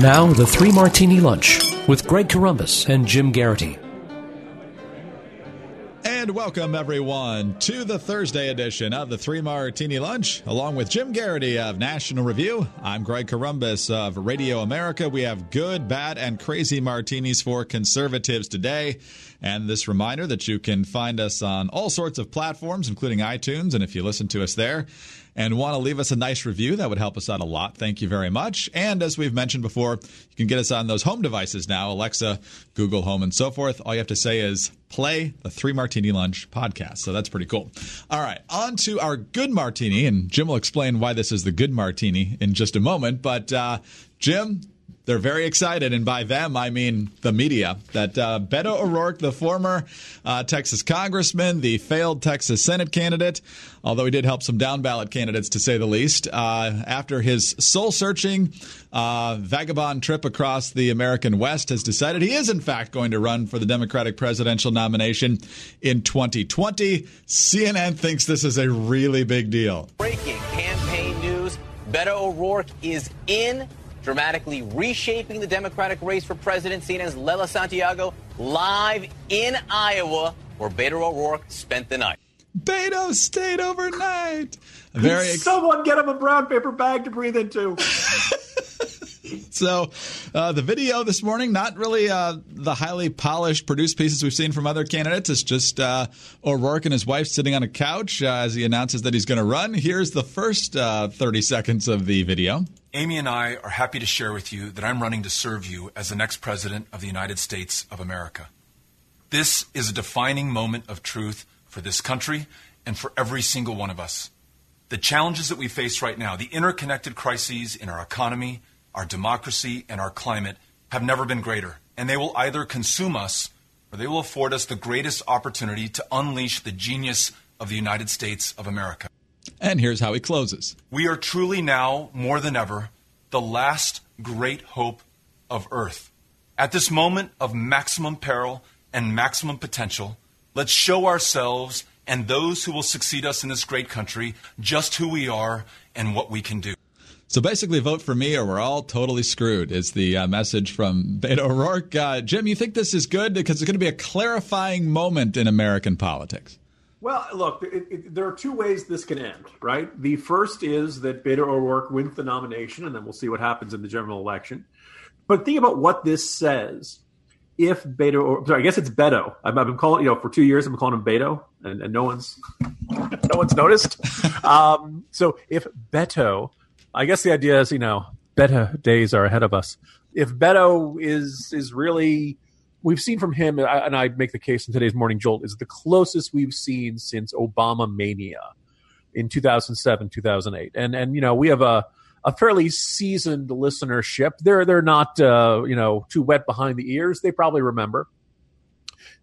Now, the Three Martini Lunch with Greg Corombos and Jim Geraghty. And welcome, everyone, to the Thursday edition of the Three Martini Lunch, along with Jim Geraghty of National Review. I'm Greg Corombos of Radio America. We have good, bad, and crazy martinis for conservatives today. And this reminder that you can find us on all sorts of platforms, including iTunes. And if you listen to us there, and want to leave us a nice review, that would help us out a lot. Thank you very much. And as we've mentioned before, you can get us on those home devices now Alexa, Google Home, and so forth. All you have to say is play the Three Martini Lunch podcast. So that's pretty cool. All right, on to our good martini. And Jim will explain why this is the good martini in just a moment. But uh, Jim, they're very excited, and by them I mean the media, that uh, Beto O'Rourke, the former uh, Texas congressman, the failed Texas Senate candidate, although he did help some down ballot candidates to say the least, uh, after his soul searching uh, vagabond trip across the American West, has decided he is in fact going to run for the Democratic presidential nomination in 2020. CNN thinks this is a really big deal. Breaking campaign news Beto O'Rourke is in dramatically reshaping the Democratic race for president. CNN's Leyla Santiago live in Iowa, where Beto O'Rourke spent the night. Beto stayed overnight. Very ex- someone get him a brown paper bag to breathe into. so, uh, the video this morning, not really uh, the highly polished, produced pieces we've seen from other candidates. It's just uh, O'Rourke and his wife sitting on a couch uh, as he announces that he's going to run. Here's the first uh, 30 seconds of the video. Amy and I are happy to share with you that I'm running to serve you as the next President of the United States of America. This is a defining moment of truth for this country and for every single one of us. The challenges that we face right now, the interconnected crises in our economy, our democracy, and our climate, have never been greater. And they will either consume us or they will afford us the greatest opportunity to unleash the genius of the United States of America. And here's how he closes We are truly now, more than ever, the last great hope of Earth. At this moment of maximum peril and maximum potential, let's show ourselves and those who will succeed us in this great country just who we are and what we can do. So basically, vote for me or we're all totally screwed, is the uh, message from Beto O'Rourke. Uh, Jim, you think this is good because it's going to be a clarifying moment in American politics? Well, look, it, it, there are two ways this can end, right? The first is that Beto O'Rourke wins the nomination, and then we'll see what happens in the general election. But think about what this says. If Beto, or, sorry, I guess it's Beto. I've, I've, been calling, you know, for two years, I've been calling him Beto, and, and no one's, no one's noticed. um, so if Beto, I guess the idea is, you know, better days are ahead of us. If Beto is is really we've seen from him, and I make the case in today's Morning Jolt, is the closest we've seen since Obama mania in 2007, 2008. And and you know we have a a fairly seasoned listenership. They're they're not uh, you know too wet behind the ears. They probably remember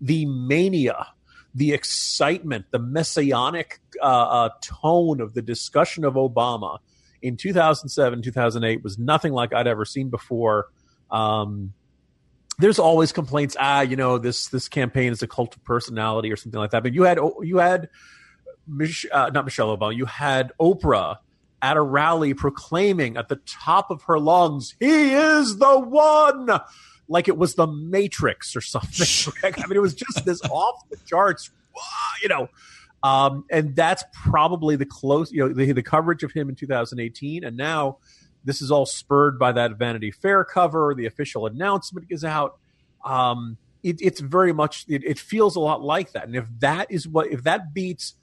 the mania, the excitement, the messianic uh, uh, tone of the discussion of Obama in 2007, 2008 was nothing like I'd ever seen before. Um, there's always complaints. Ah, you know this this campaign is a cult of personality or something like that. But you had you had Mich- uh, not Michelle Obama. You had Oprah at a rally proclaiming at the top of her lungs, "He is the one." Like it was the Matrix or something. I mean, it was just this off the charts, you know. Um, and that's probably the close, you know, the, the coverage of him in 2018, and now this is all spurred by that Vanity Fair cover. The official announcement is out. Um, it, it's very much. It, it, feels a lot like that. And if that is what, if that beats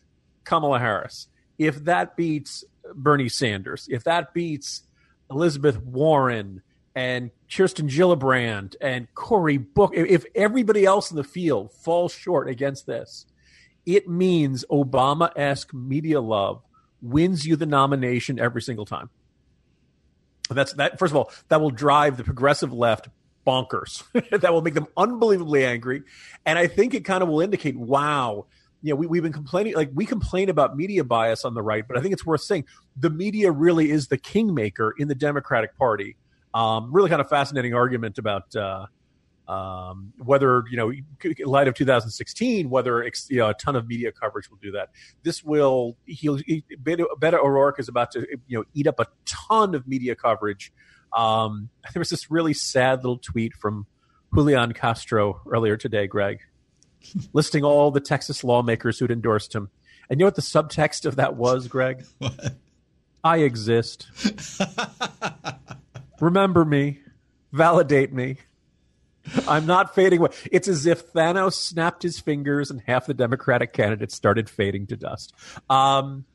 Kamala Harris, if that beats Bernie Sanders, if that beats Elizabeth Warren and Kirsten Gillibrand and Cory Booker, if, if everybody else in the field falls short against this, it means Obama-esque media love wins you the nomination every single time. That's that. First of all, that will drive the progressive left bonkers. that will make them unbelievably angry, and I think it kind of will indicate, wow, you know, we, we've been complaining, like we complain about media bias on the right, but I think it's worth saying the media really is the kingmaker in the Democratic Party. Um, really kind of fascinating argument about uh, um, whether you know, in light of 2016, whether you know, a ton of media coverage will do that. This will he'll he, Beto, Beto O'Rourke is about to you know eat up a ton of media coverage Um, there was this really sad little tweet from Julian Castro earlier today, Greg, listing all the Texas lawmakers who'd endorsed him. And you know what the subtext of that was, Greg? What? I exist. Remember me. Validate me. I'm not fading away. It's as if Thanos snapped his fingers and half the Democratic candidates started fading to dust. Um,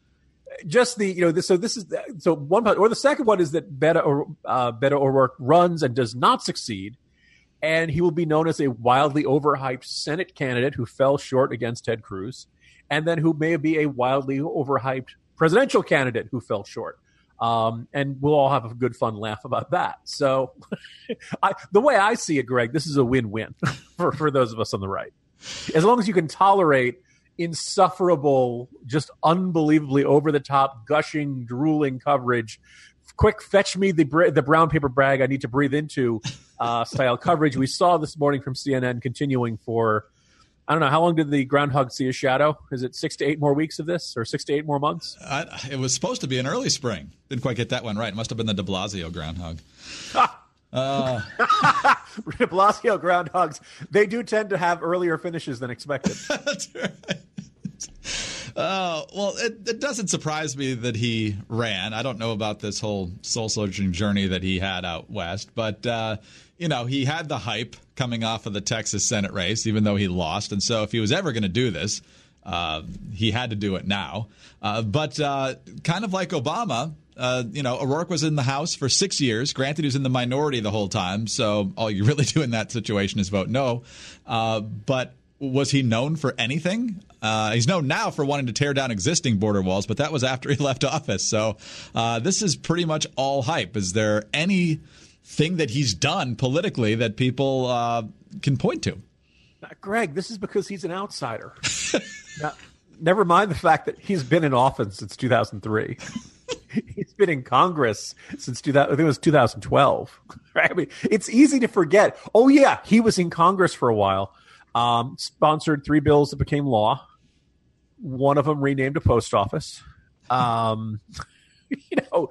just the you know this, so this is so one or the second one is that Beto or uh, Beto O'Rourke runs and does not succeed, and he will be known as a wildly overhyped Senate candidate who fell short against Ted Cruz, and then who may be a wildly overhyped presidential candidate who fell short. Um, and we'll all have a good fun laugh about that. So, I, the way I see it, Greg, this is a win-win for for those of us on the right. As long as you can tolerate insufferable, just unbelievably over the top, gushing, drooling coverage. Quick, fetch me the the brown paper bag I need to breathe into uh, style coverage. We saw this morning from CNN continuing for I don't know how long did the groundhog see a shadow? Is it six to eight more weeks of this, or six to eight more months? I, it was supposed to be an early spring. Didn't quite get that one right. It must have been the De Blasio groundhog. Uh. De Blasio groundhogs, they do tend to have earlier finishes than expected. That's right. Uh, well, it, it, doesn't surprise me that he ran. I don't know about this whole soul searching journey that he had out west, but uh, you know he had the hype coming off of the Texas Senate race, even though he lost. And so, if he was ever going to do this, uh, he had to do it now. Uh, but uh, kind of like Obama, uh, you know, O'Rourke was in the House for six years. Granted, he was in the minority the whole time, so all you really do in that situation is vote no. but was he known for anything? Uh, he's known now for wanting to tear down existing border walls, but that was after he left office. So uh, this is pretty much all hype. Is there anything that he's done politically that people uh, can point to? Greg, this is because he's an outsider. now, never mind the fact that he's been in office since 2003. he's been in Congress since 2000, I think it was 2012. Right? I mean, it's easy to forget. Oh yeah, he was in Congress for a while. Um, sponsored three bills that became law. One of them renamed a post office. Um, you know,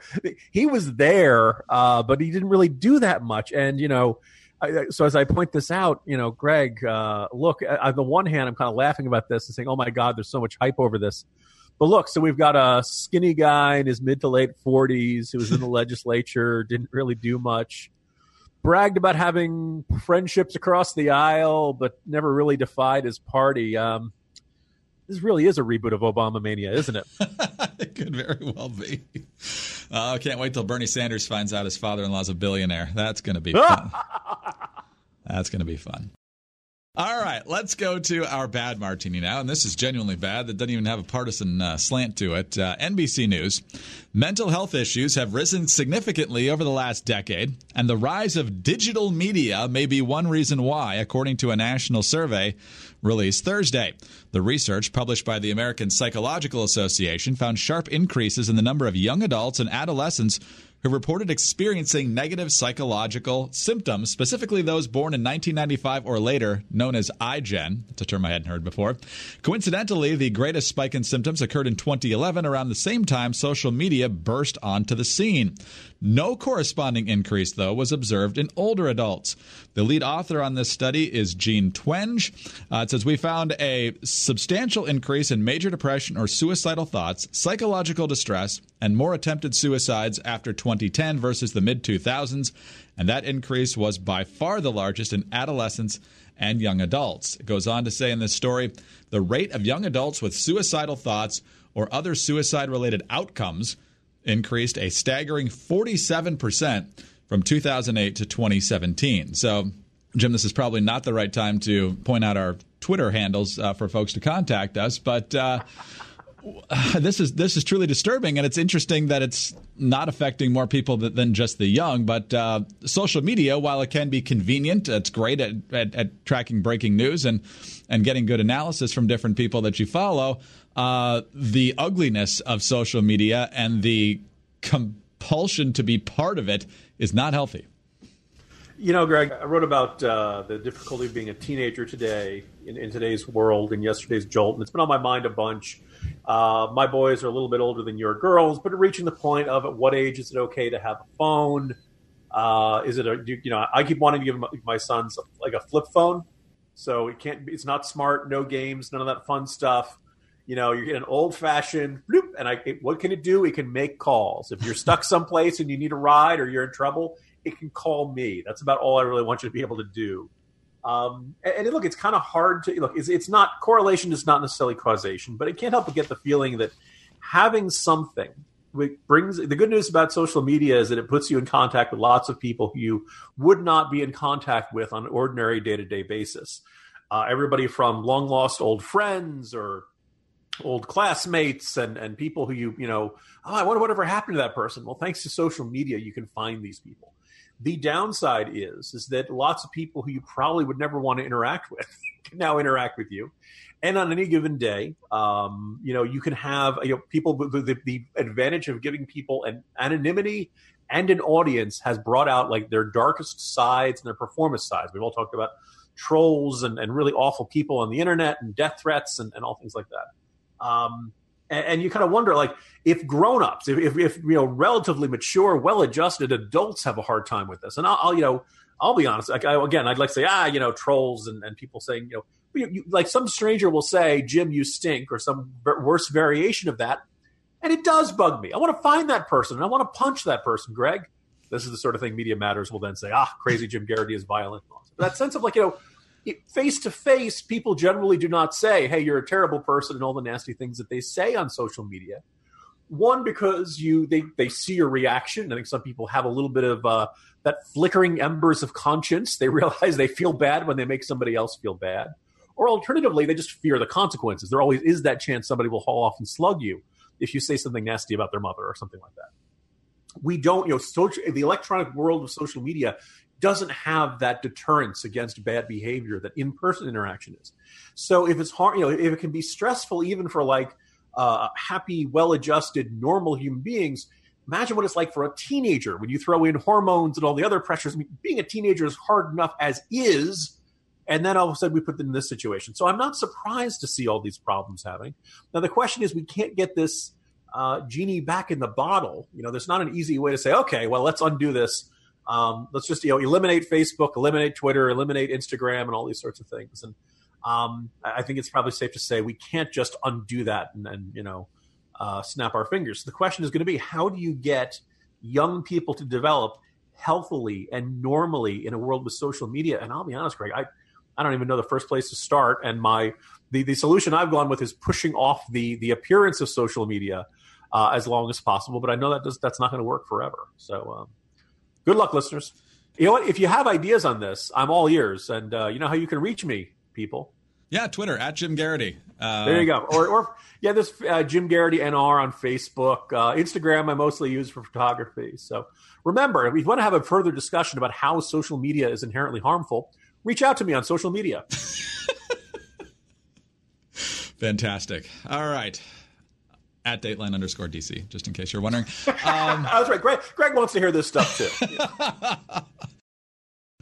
he was there, uh, but he didn't really do that much. And you know, I, so as I point this out, you know, Greg, uh, look. On the one hand, I'm kind of laughing about this and saying, "Oh my God, there's so much hype over this." But look, so we've got a skinny guy in his mid to late 40s who was in the legislature, didn't really do much bragged about having friendships across the aisle, but never really defied his party. Um, this really is a reboot of Obama Mania, isn't it? it could very well be. Uh, I can't wait till Bernie Sanders finds out his father-in-law's a billionaire. That's going to be fun. That's going to be fun. All right, let's go to our bad martini now. And this is genuinely bad. That doesn't even have a partisan uh, slant to it. Uh, NBC News. Mental health issues have risen significantly over the last decade, and the rise of digital media may be one reason why, according to a national survey released Thursday. The research published by the American Psychological Association found sharp increases in the number of young adults and adolescents who reported experiencing negative psychological symptoms, specifically those born in 1995 or later, known as iGen. That's a term I hadn't heard before. Coincidentally, the greatest spike in symptoms occurred in 2011, around the same time social media burst onto the scene. No corresponding increase, though, was observed in older adults. The lead author on this study is Jean Twenge. Uh, it says we found a substantial increase in major depression or suicidal thoughts, psychological distress, and more attempted suicides after 2010 versus the mid 2000s, and that increase was by far the largest in adolescents and young adults. It goes on to say in this story the rate of young adults with suicidal thoughts or other suicide related outcomes increased a staggering 47% from 2008 to 2017. So, Jim, this is probably not the right time to point out our Twitter handles uh, for folks to contact us, but uh, this is this is truly disturbing, and it's interesting that it's not affecting more people than just the young. But uh, social media, while it can be convenient, it's great at, at, at, tracking breaking news and and getting good analysis from different people that you follow uh, the ugliness of social media and the compulsion to be part of it is not healthy. You know, Greg, I wrote about uh, the difficulty of being a teenager today in, in, today's world in yesterday's Jolt, and it's been on my mind a bunch. Uh, my boys are a little bit older than your girls, but reaching the point of at what age is it okay to have a phone? Uh, is it a you know? I keep wanting to give my, my sons like a flip phone, so it can't. It's not smart. No games. None of that fun stuff. You know, you get an old fashioned bloop, and I. It, what can it do? It can make calls. If you're stuck someplace and you need a ride or you're in trouble, it can call me. That's about all I really want you to be able to do. Um, and, and, look, it's kind of hard to look. It's, it's not correlation is not necessarily causation, but it can't help but get the feeling that having something brings the good news about social media is that it puts you in contact with lots of people who you would not be in contact with on an ordinary day to day basis. Uh, everybody from long lost old friends or old classmates and, and people who you, you know, oh, I wonder whatever happened to that person. Well, thanks to social media, you can find these people. The downside is is that lots of people who you probably would never want to interact with can now interact with you. And on any given day, um, you know, you can have you know people. The, the, advantage of giving people an anonymity and an audience has brought out like their darkest sides and their performance sides. We've all talked about trolls and, and really awful people on the internet and death threats and, and all things like that. Um, and, and, you kind of wonder, like, if grown-ups, if, if, if you know, relatively mature, well-adjusted adults have a hard time with this, and I'll, I'll you know, I'll be honest. Like, I, again, I'd like to say, ah, you know, trolls and, and people saying, you know, you, you, like some stranger will say, Jim, you stink, or some worse variation of that. And it does bug me. I want to find that person and I want to punch that person, Greg. This is the sort of thing Media Matters will then say, ah, crazy Jim Geraghty is violent. But that sense of like, you know, face to face, people generally do not say, hey, you're a terrible person and all the nasty things that they say on social media. One, because you they, they see your reaction. I think some people have a little bit of uh, that flickering embers of conscience. They realize they feel bad when they make somebody else feel bad. Or alternatively, they just fear the consequences. There always is that chance somebody will haul off and slug you if you say something nasty about their mother or something like that. We don't, you know, social, the electronic world of social media doesn't have that deterrence against bad behavior that in-person interaction is. So if it's hard, you know, if it can be stressful even for like uh, happy, well-adjusted, normal human beings, imagine what it's like for a teenager when you throw in hormones and all the other pressures. I mean, being a teenager is hard enough as is and then all of a sudden we put them in this situation. So I'm not surprised to see all these problems having. Now the question is, we can't get this uh, genie back in the bottle. You know, there's not an easy way to say, okay, well, let's undo this. Um, let's just you know eliminate Facebook, eliminate Twitter, eliminate Instagram, and all these sorts of things. And um, I think it's probably safe to say we can't just undo that and, then you know uh, snap our fingers. So the question is going to be, how do you get young people to develop healthily and normally in a world with social media? And I'll be honest, Greg, I I don't even know the first place to start. And my the, the solution I've gone with is pushing off the the appearance of social media uh, as long as possible. But I know that does, that's not going to work forever. So um, good luck, listeners. You know what? If you have ideas on this, I'm all ears. And uh, you know how you can reach me, people. Yeah, Twitter at Jim Geraghty. Uh, there you go. Or, or yeah, this uh, Jim Geraghty NR on Facebook, uh, Instagram. I mostly use for photography. So remember, if you want to have a further discussion about how social media is inherently harmful, reach out to me on social media. Fantastic. All right. At Dateline underscore DC, just in case you're wondering. Um, That's right. Greg, Greg wants to hear this stuff too.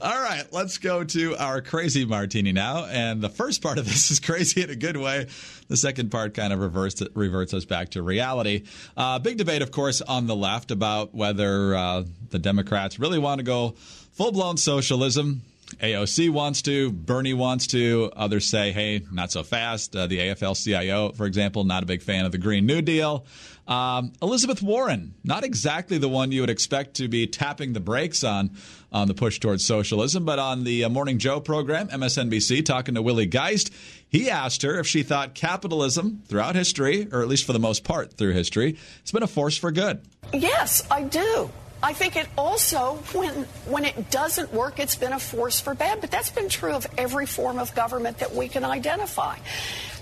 All right, let's go to our crazy martini now. And the first part of this is crazy in a good way. The second part kind of reverts, reverts us back to reality. Uh, big debate, of course, on the left about whether uh, the Democrats really want to go full blown socialism AOC wants to, Bernie wants to. Others say, hey, not so fast. Uh, the AFL CIO, for example, not a big fan of the Green New Deal. Um, Elizabeth Warren, not exactly the one you would expect to be tapping the brakes on on the push towards socialism, but on the uh, Morning Joe program, MSNBC, talking to Willie Geist, he asked her if she thought capitalism throughout history, or at least for the most part through history, has been a force for good. Yes, I do. I think it also, when when it doesn't work, it's been a force for bad. But that's been true of every form of government that we can identify.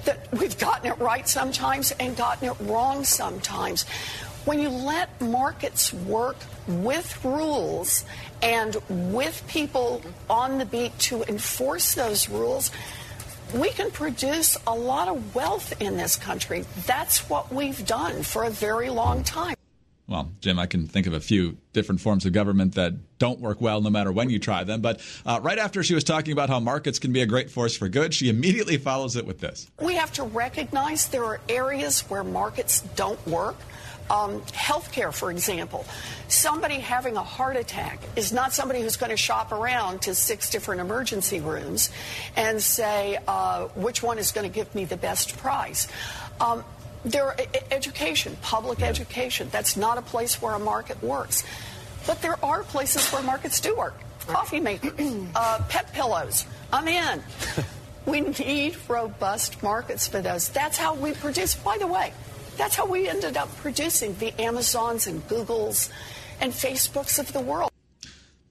That we've gotten it right sometimes and gotten it wrong sometimes. When you let markets work with rules and with people on the beat to enforce those rules, we can produce a lot of wealth in this country. That's what we've done for a very long time well, Jim, I can think of a few different forms of government that don't work well no matter when you try them. But uh, right after she was talking about how markets can be a great force for good, she immediately follows it with this. We have to recognize there are areas where markets don't work. Um, healthcare, for example. Somebody having a heart attack is not somebody who's going to shop around to six different emergency rooms and say uh, which one is going to give me the best price. Um, there, education, public education. That's not a place where a market works. But there are places where markets do work. Coffee makers, uh, pet pillows. I'm in. we need robust markets for those. That's how we produce. By the way, that's how we ended up producing the Amazons and Googles and Facebooks of the world.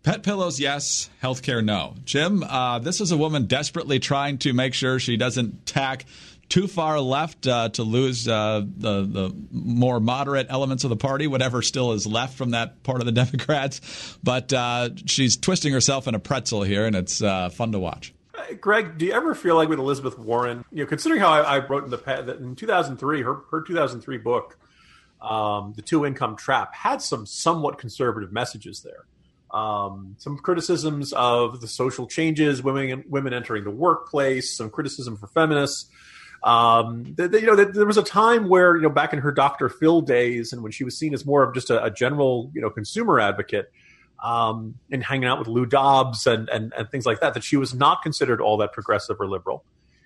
Pet pillows, yes. Healthcare, no. Jim, uh, this is a woman desperately trying to make sure she doesn't tack too far left uh, to lose uh, the the more moderate elements of the party, whatever still is left from that part of the Democrats. But uh, she's twisting herself in a pretzel here, and it's uh, fun to watch. Greg, do you ever feel like with Elizabeth Warren, you know, considering how I, I wrote in the that in 2003, her her 2003 book, um, "The Two Income Trap," had some somewhat conservative messages there. Um, some criticisms of the social changes, women women entering the workplace, some criticism for feminists. Um, you know, the, there was a time where you know back in her Dr. Phil days, and when she was seen as more of just a, a general you know consumer advocate, um, and hanging out with Lou Dobbs and, and and things like that, that she was not considered all that progressive or liberal.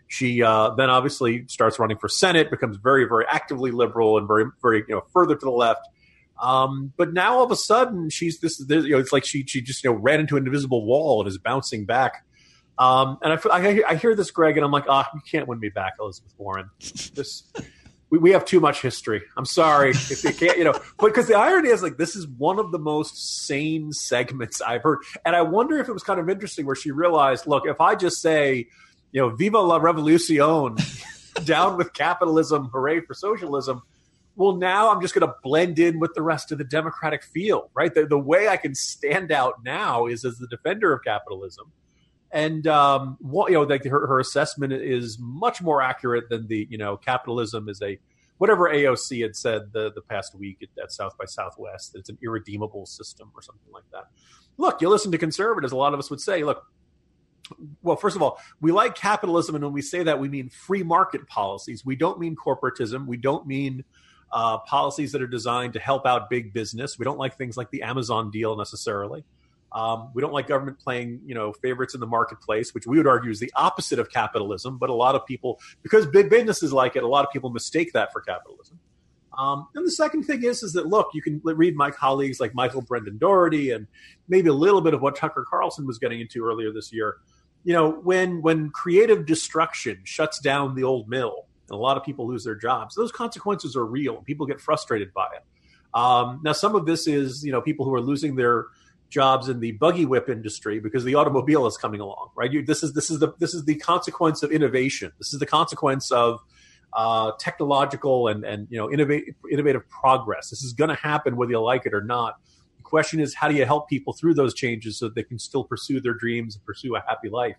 She uh, then obviously starts running for Senate, becomes very very actively liberal and very very you know further to the left. Um, but now all of a sudden she's this, this, you know it's like she she just you know ran into an invisible wall and is bouncing back um, and I, I, I, hear this, Greg, and I'm like, ah, oh, you can't win me back, Elizabeth Warren. This, we, we have too much history. I'm sorry if you can't, you know. But because the irony is, like, this is one of the most sane segments I've heard, and I wonder if it was kind of interesting where she realized, look, if I just say, you know, "Viva la revolucion," down with capitalism, hooray for socialism. Well, now I'm just going to blend in with the rest of the Democratic field, right? The, the way I can stand out now is as the defender of capitalism and um, what, you know, like her, her assessment is much more accurate than the you know capitalism is a whatever AOC had said the the past week at, at South by Southwest that it's an irredeemable system or something like that. Look, you listen to conservatives, a lot of us would say, look. Well, first of all, we like capitalism, and when we say that, we mean free market policies. We don't mean corporatism. We don't mean uh, policies that are designed to help out big business. We don't like things like the Amazon deal necessarily. Um, we don't like government playing, you know, favorites in the marketplace, which we would argue is the opposite of capitalism. But a lot of people, because big businesses like it, a lot of people mistake that for capitalism. Um, and the second thing is, is that look, you can read my colleagues like Michael Brendan Dougherty and maybe a little bit of what Tucker Carlson was getting into earlier this year. You know, when when creative destruction shuts down the old mill, and a lot of people lose their jobs, those consequences are real. People get frustrated by it. Um, now, some of this is you know people who are losing their jobs in the buggy whip industry because the automobile is coming along, right? You, this is this is the this is the consequence of innovation. This is the consequence of uh, technological and and you know innovative innovative progress. This is going to happen whether you like it or not. The question is, how do you help people through those changes so that they can still pursue their dreams and pursue a happy life?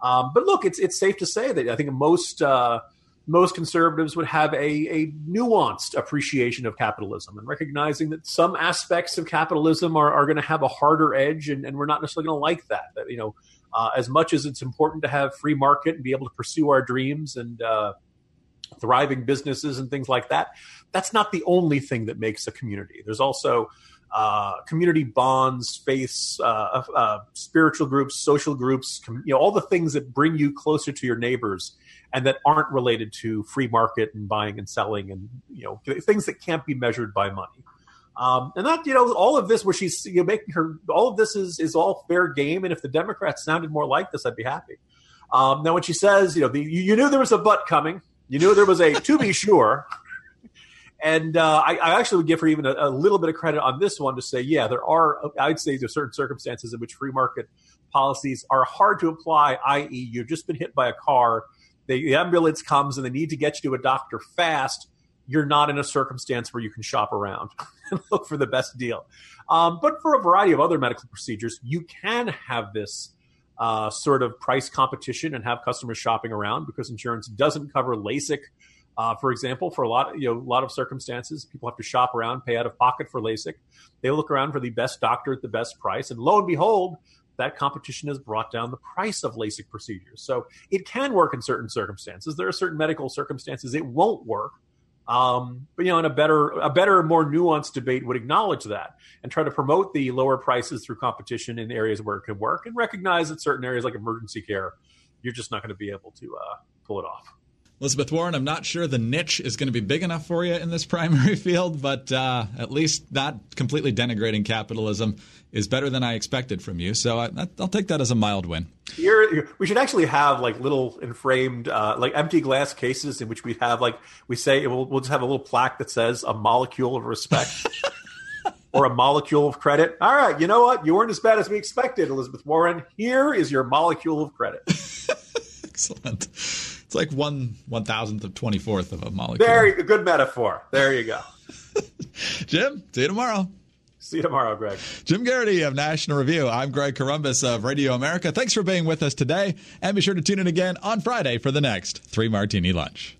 Um, but look, it's it's safe to say that I think most uh, most conservatives would have a, a nuanced appreciation of capitalism and recognizing that some aspects of capitalism are, are going to have a harder edge and, and we're not necessarily going to like that. That, you know, uh, as much as it's important to have free market and be able to pursue our dreams and uh, thriving businesses and things like that, that's not the only thing that makes a community. There's also uh, community bonds, faiths, uh, uh, spiritual groups, social groups, com- you know, all the things that bring you closer to your neighbors and that aren't related to free market and buying and selling and you know things that can't be measured by money. Um, and that you know all of this where she's you know, making her all of this is is all fair game. And if the Democrats sounded more like this, I'd be happy. Um, now when she says you know the, you knew there was a butt coming, you knew there was a to be sure. And uh, I, I, actually would give her even a, a, little bit of credit on this one to say, yeah, there are, I'd say there's certain circumstances in which free market policies are hard to apply, i.e., you've just been hit by a car the ambulance comes and they need to get you to a doctor fast, you're not in a circumstance where you can shop around and look for the best deal. Um, but for a variety of other medical procedures, you can have this uh, sort of price competition and have customers shopping around because insurance doesn't cover LASIK. Uh, for example, for a lot, you know, a lot of circumstances, people have to shop around, pay out of pocket for LASIK. They look around for the best doctor at the best price, and lo and behold, that competition has brought down the price of LASIK procedures. So it can work in certain circumstances. There are certain medical circumstances it won't work. Um, but you know, in a better, a better, more nuanced debate would acknowledge that and try to promote the lower prices through competition in areas where it can work, and recognize that certain areas like emergency care, you're just not going to be able to uh, pull it off. Elizabeth Warren, I'm not sure the niche is going to be big enough for you in this primary field, but uh, at least not completely denigrating capitalism is better than I expected from you. So I, will take that as a mild win. Here, we should actually have like little enframed, uh, like empty glass cases in which we have like we say we'll, we'll just have a little plaque that says a molecule of respect. or a molecule of credit. All right, you know what? You weren't as bad as we expected, Elizabeth Warren. Here is your molecule of credit. Excellent. Like one one thousandth of twenty fourth of a molecule. Very good metaphor. There you go. Jim, see you tomorrow. See you tomorrow, Greg. Jim Geraghty of National Review. I'm Greg Corombos of Radio America. Thanks for being with us today, and be sure to tune in again on Friday for the next Three Martini Lunch.